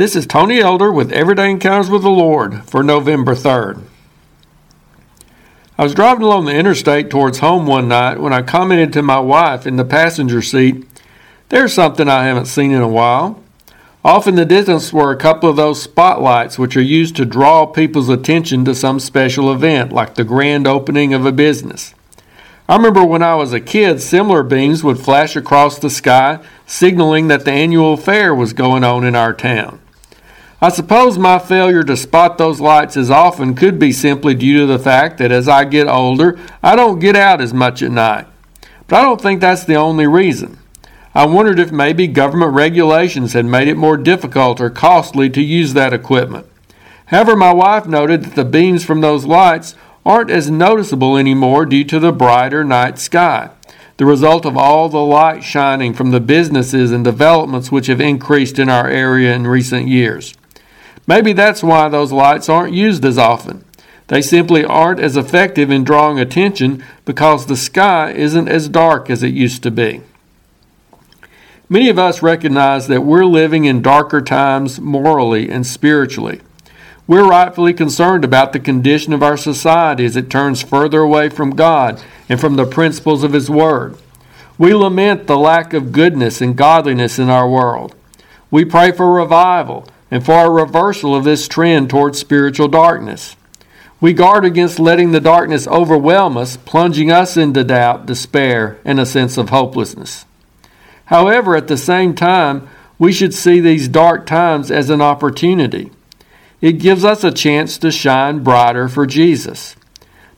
This is Tony Elder with Everyday Encounters with the Lord for November 3rd. I was driving along the interstate towards home one night when I commented to my wife in the passenger seat, There's something I haven't seen in a while. Off in the distance were a couple of those spotlights which are used to draw people's attention to some special event, like the grand opening of a business. I remember when I was a kid, similar beams would flash across the sky, signaling that the annual fair was going on in our town. I suppose my failure to spot those lights as often could be simply due to the fact that as I get older, I don't get out as much at night. But I don't think that's the only reason. I wondered if maybe government regulations had made it more difficult or costly to use that equipment. However, my wife noted that the beams from those lights aren't as noticeable anymore due to the brighter night sky, the result of all the light shining from the businesses and developments which have increased in our area in recent years. Maybe that's why those lights aren't used as often. They simply aren't as effective in drawing attention because the sky isn't as dark as it used to be. Many of us recognize that we're living in darker times morally and spiritually. We're rightfully concerned about the condition of our society as it turns further away from God and from the principles of His Word. We lament the lack of goodness and godliness in our world. We pray for revival and for a reversal of this trend towards spiritual darkness. We guard against letting the darkness overwhelm us, plunging us into doubt, despair, and a sense of hopelessness. However, at the same time, we should see these dark times as an opportunity. It gives us a chance to shine brighter for Jesus.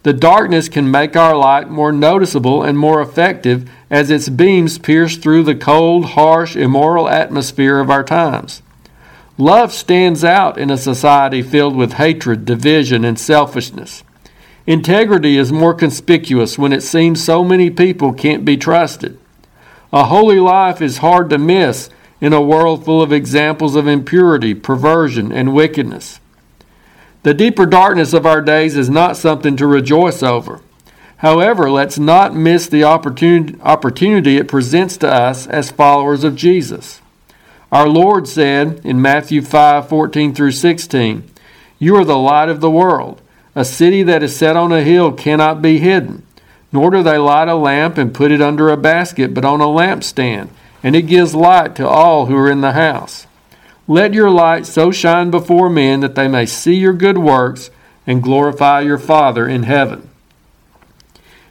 The darkness can make our light more noticeable and more effective as its beams pierce through the cold, harsh, immoral atmosphere of our times. Love stands out in a society filled with hatred, division, and selfishness. Integrity is more conspicuous when it seems so many people can't be trusted. A holy life is hard to miss in a world full of examples of impurity, perversion, and wickedness. The deeper darkness of our days is not something to rejoice over. However, let's not miss the opportunity, it presents to us as followers of Jesus. Our Lord said in Matthew 5 14 through 16, You are the light of the world. A city that is set on a hill cannot be hidden. Nor do they light a lamp and put it under a basket, but on a lampstand, and it gives light to all who are in the house. Let your light so shine before men that they may see your good works and glorify your Father in heaven.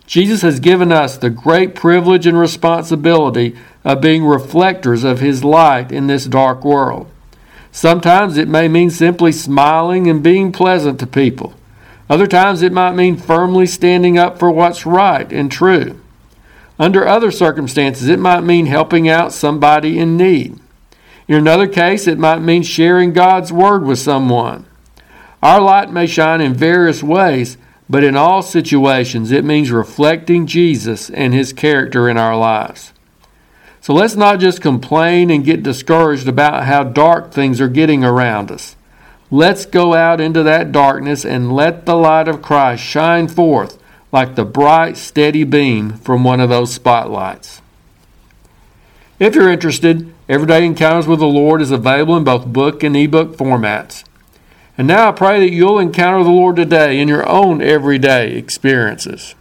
Jesus has given us the great privilege and responsibility of being reflectors of His light in this dark world. Sometimes it may mean simply smiling and being pleasant to people. Other times it might mean firmly standing up for what's right and true. Under other circumstances, it might mean helping out somebody in need. In another case, it might mean sharing God's Word with someone. Our light may shine in various ways, but in all situations, it means reflecting Jesus and his character in our lives. So let's not just complain and get discouraged about how dark things are getting around us. Let's go out into that darkness and let the light of Christ shine forth like the bright, steady beam from one of those spotlights. If you're interested, Everyday Encounters with the Lord is available in both book and ebook formats. And now I pray that you'll encounter the Lord today in your own everyday experiences.